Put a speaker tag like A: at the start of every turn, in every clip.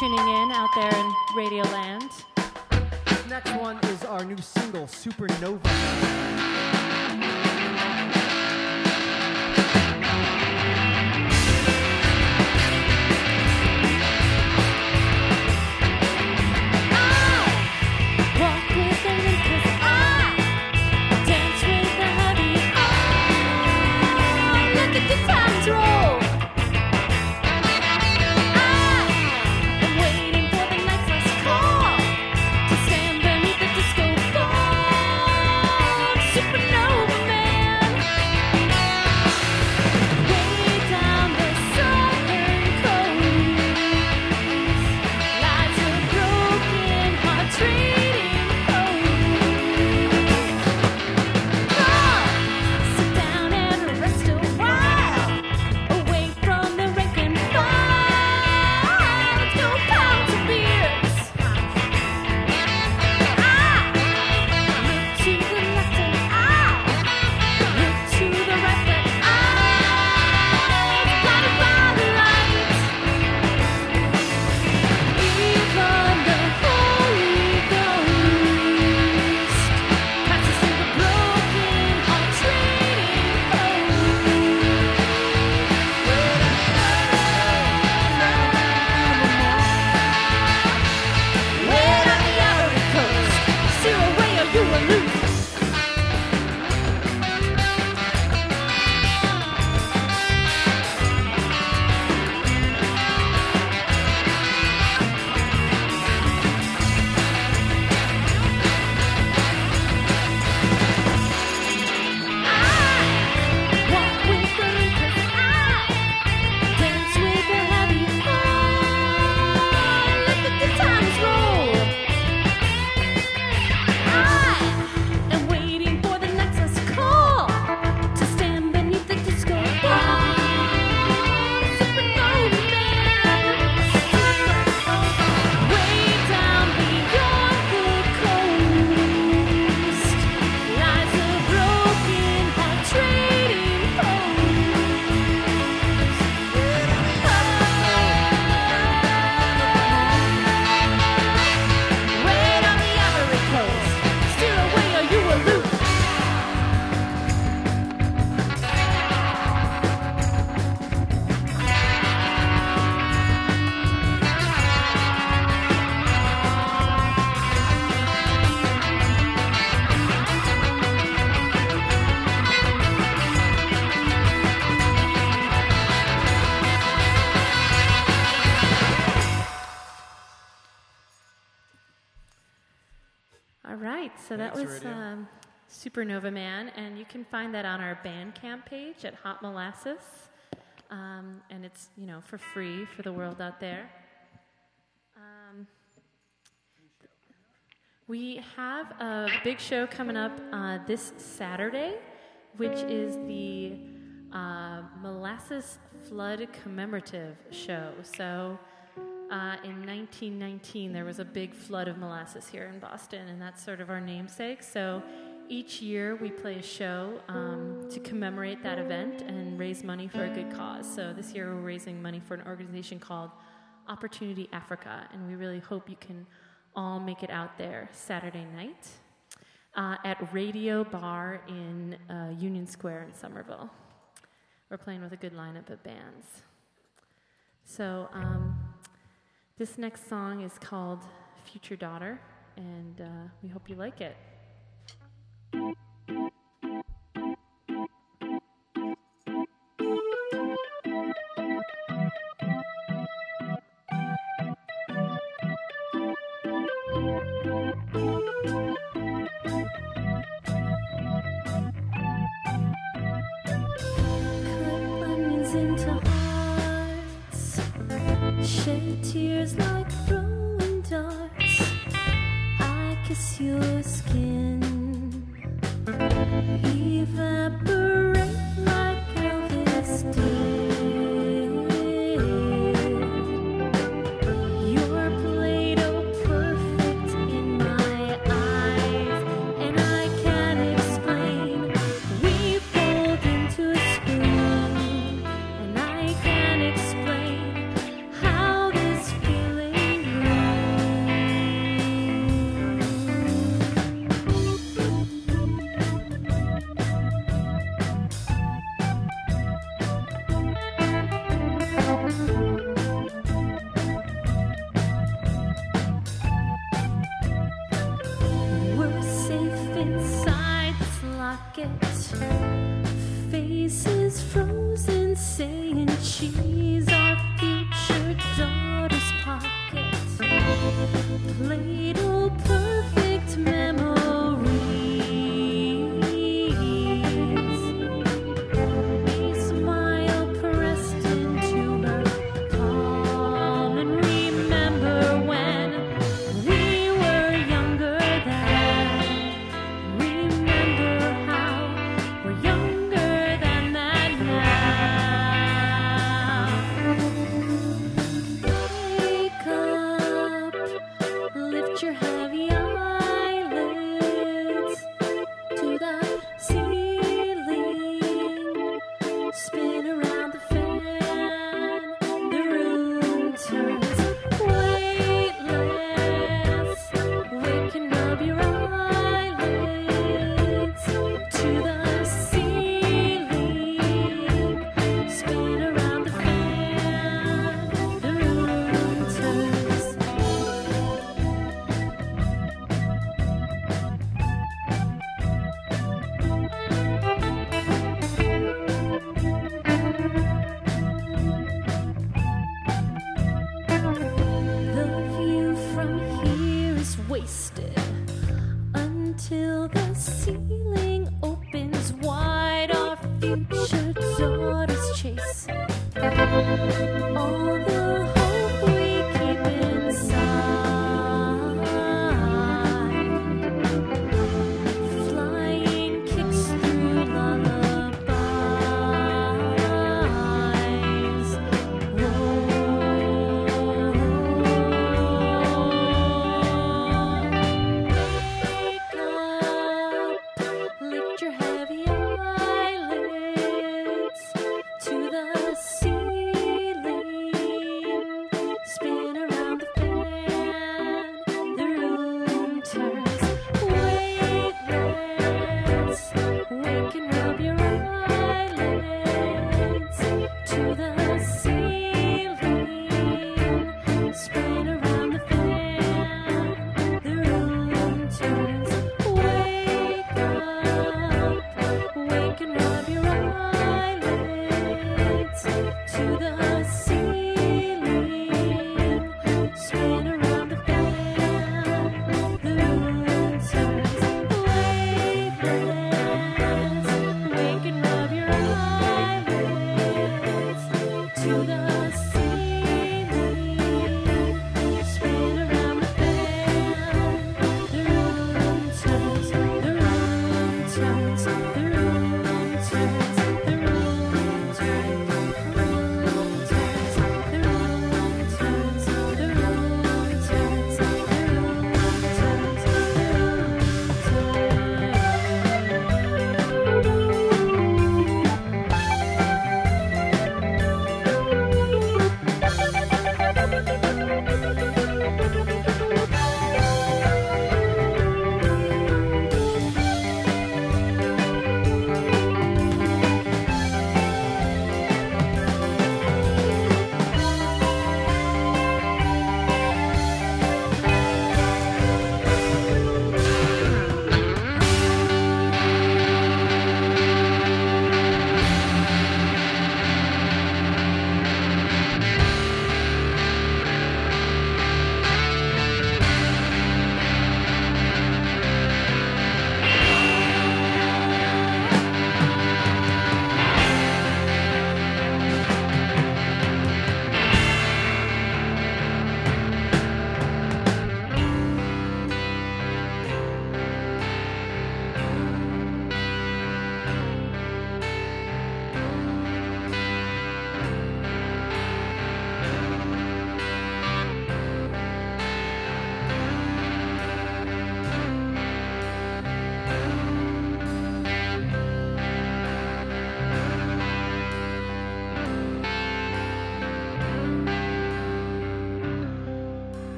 A: tuning in out there in Radio Land.
B: This next one is our new single, Supernova. So that was um, Supernova Man, and you can find that on our Bandcamp page at Hot Molasses, um, and it's you know for free for the world out there. Um, we have a big show coming up uh, this Saturday, which is the uh, Molasses Flood Commemorative Show. So, uh, in 1919, there was a big flood of molasses here in Boston, and that's sort of our namesake. So, each year we play a show um, to commemorate that event and raise money for a good cause. So, this year we're raising money for an organization called Opportunity Africa, and we really hope you can all make it out there Saturday night uh, at Radio Bar in uh, Union Square in Somerville. We're playing with a good lineup of bands. So, um, this next song is called Future Daughter, and uh, we hope you like it.
A: Around the fan,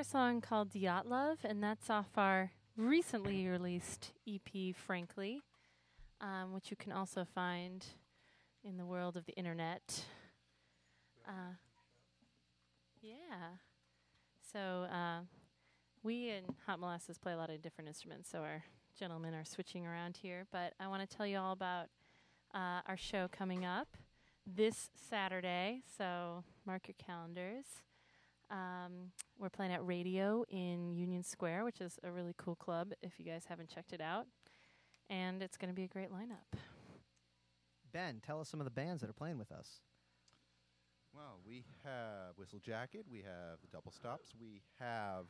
A: our
B: song called Yacht and that's off our recently released EP, Frankly, um, which you can also find in the world of the internet. Uh, yeah. So uh, we in Hot Molasses play a lot of different instruments, so our gentlemen are switching around here. But I want to tell you all about uh, our show coming up this Saturday, so mark your calendars. Um, we're playing at Radio in Union Square, which is a really cool club if you guys haven't checked it out. And it's going to be a great lineup.
C: Ben, tell us some of the bands that are playing with us.
D: Well, we have Whistle Jacket, we have the Double Stops, we have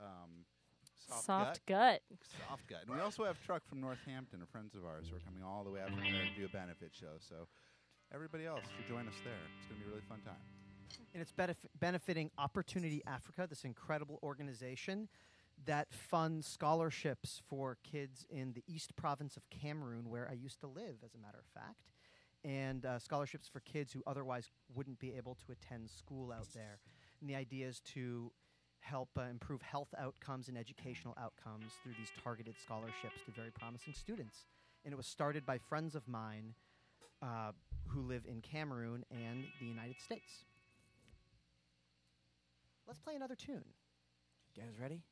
D: um, Soft,
B: Soft
D: Gut,
B: gut.
D: Soft Gut, and we also have Truck from Northampton, are friends of ours who are coming all the way out from there to do a benefit show. So everybody else should join us there. It's going to be a really fun time.
C: And it's benef- benefiting Opportunity Africa, this incredible organization that funds scholarships for kids in the East Province of Cameroon, where I used to live, as a matter of fact, and uh, scholarships for kids who otherwise wouldn't be able to attend school out there. And the idea is to help uh, improve health outcomes and educational outcomes through these targeted scholarships to very promising students. And it was started by friends of mine uh, who live in Cameroon and the United States. Let's play another tune.
E: You guys ready?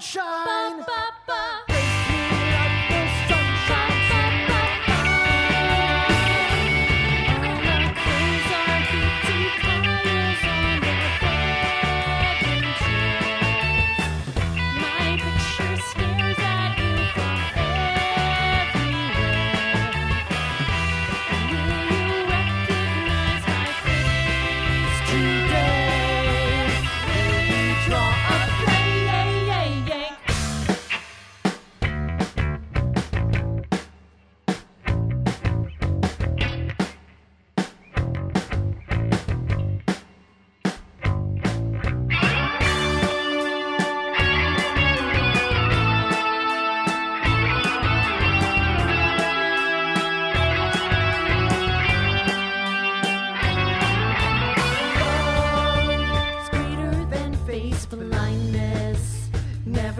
A: Sunshine.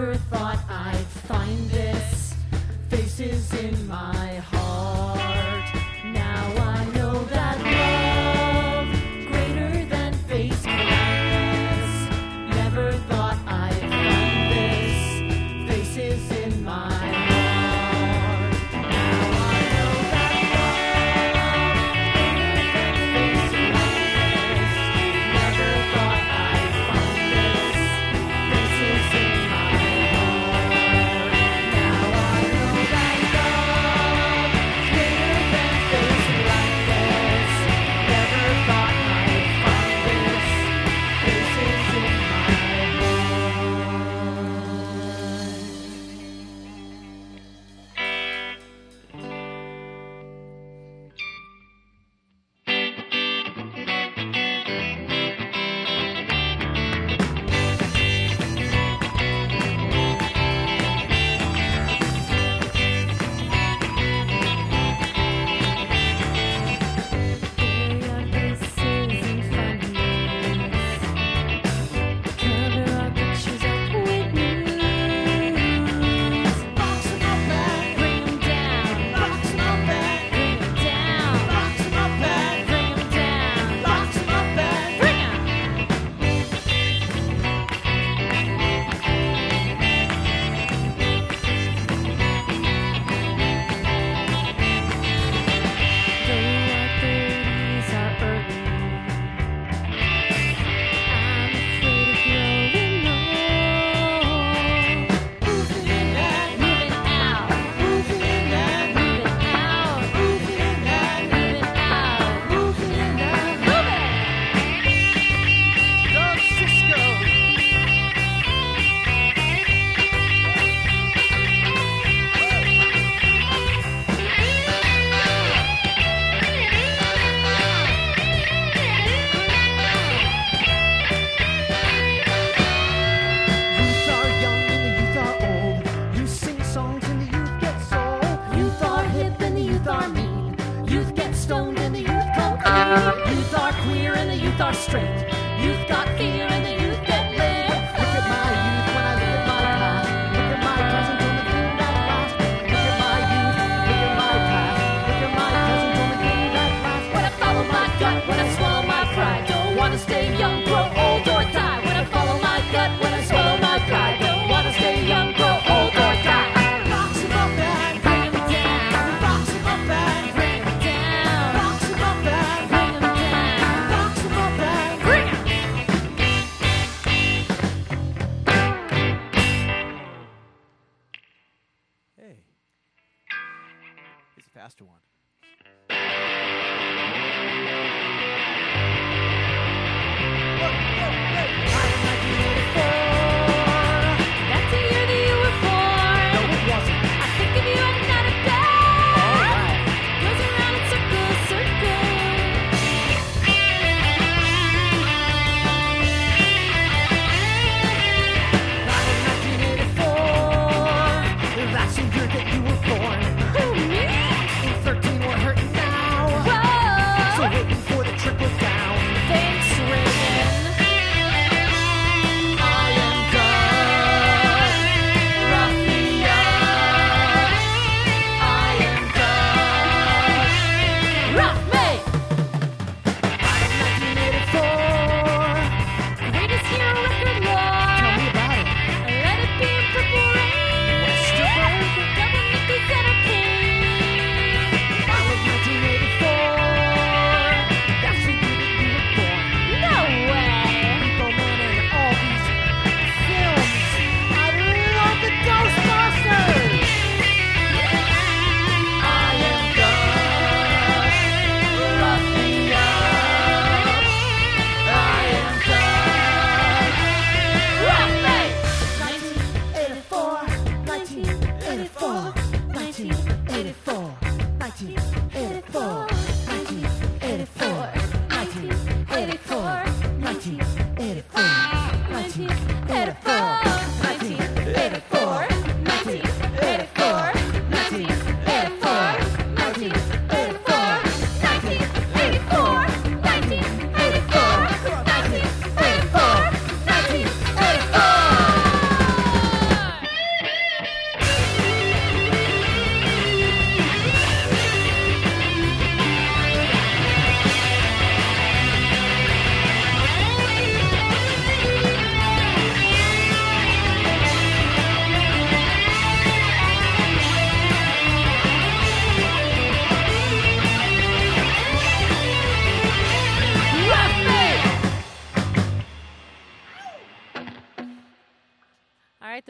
A: Never thought I'd find this. Faces in my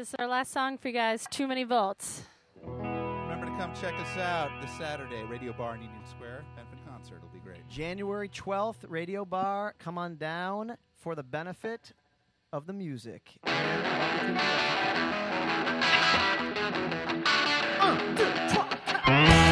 A: This
F: is
G: our last song for you guys Too Many Volts.
D: Remember to come check us out this Saturday, Radio Bar in Union Square, benefit concert. will be great.
B: January 12th, Radio Bar. Come on down for the benefit of the music.
E: Uh,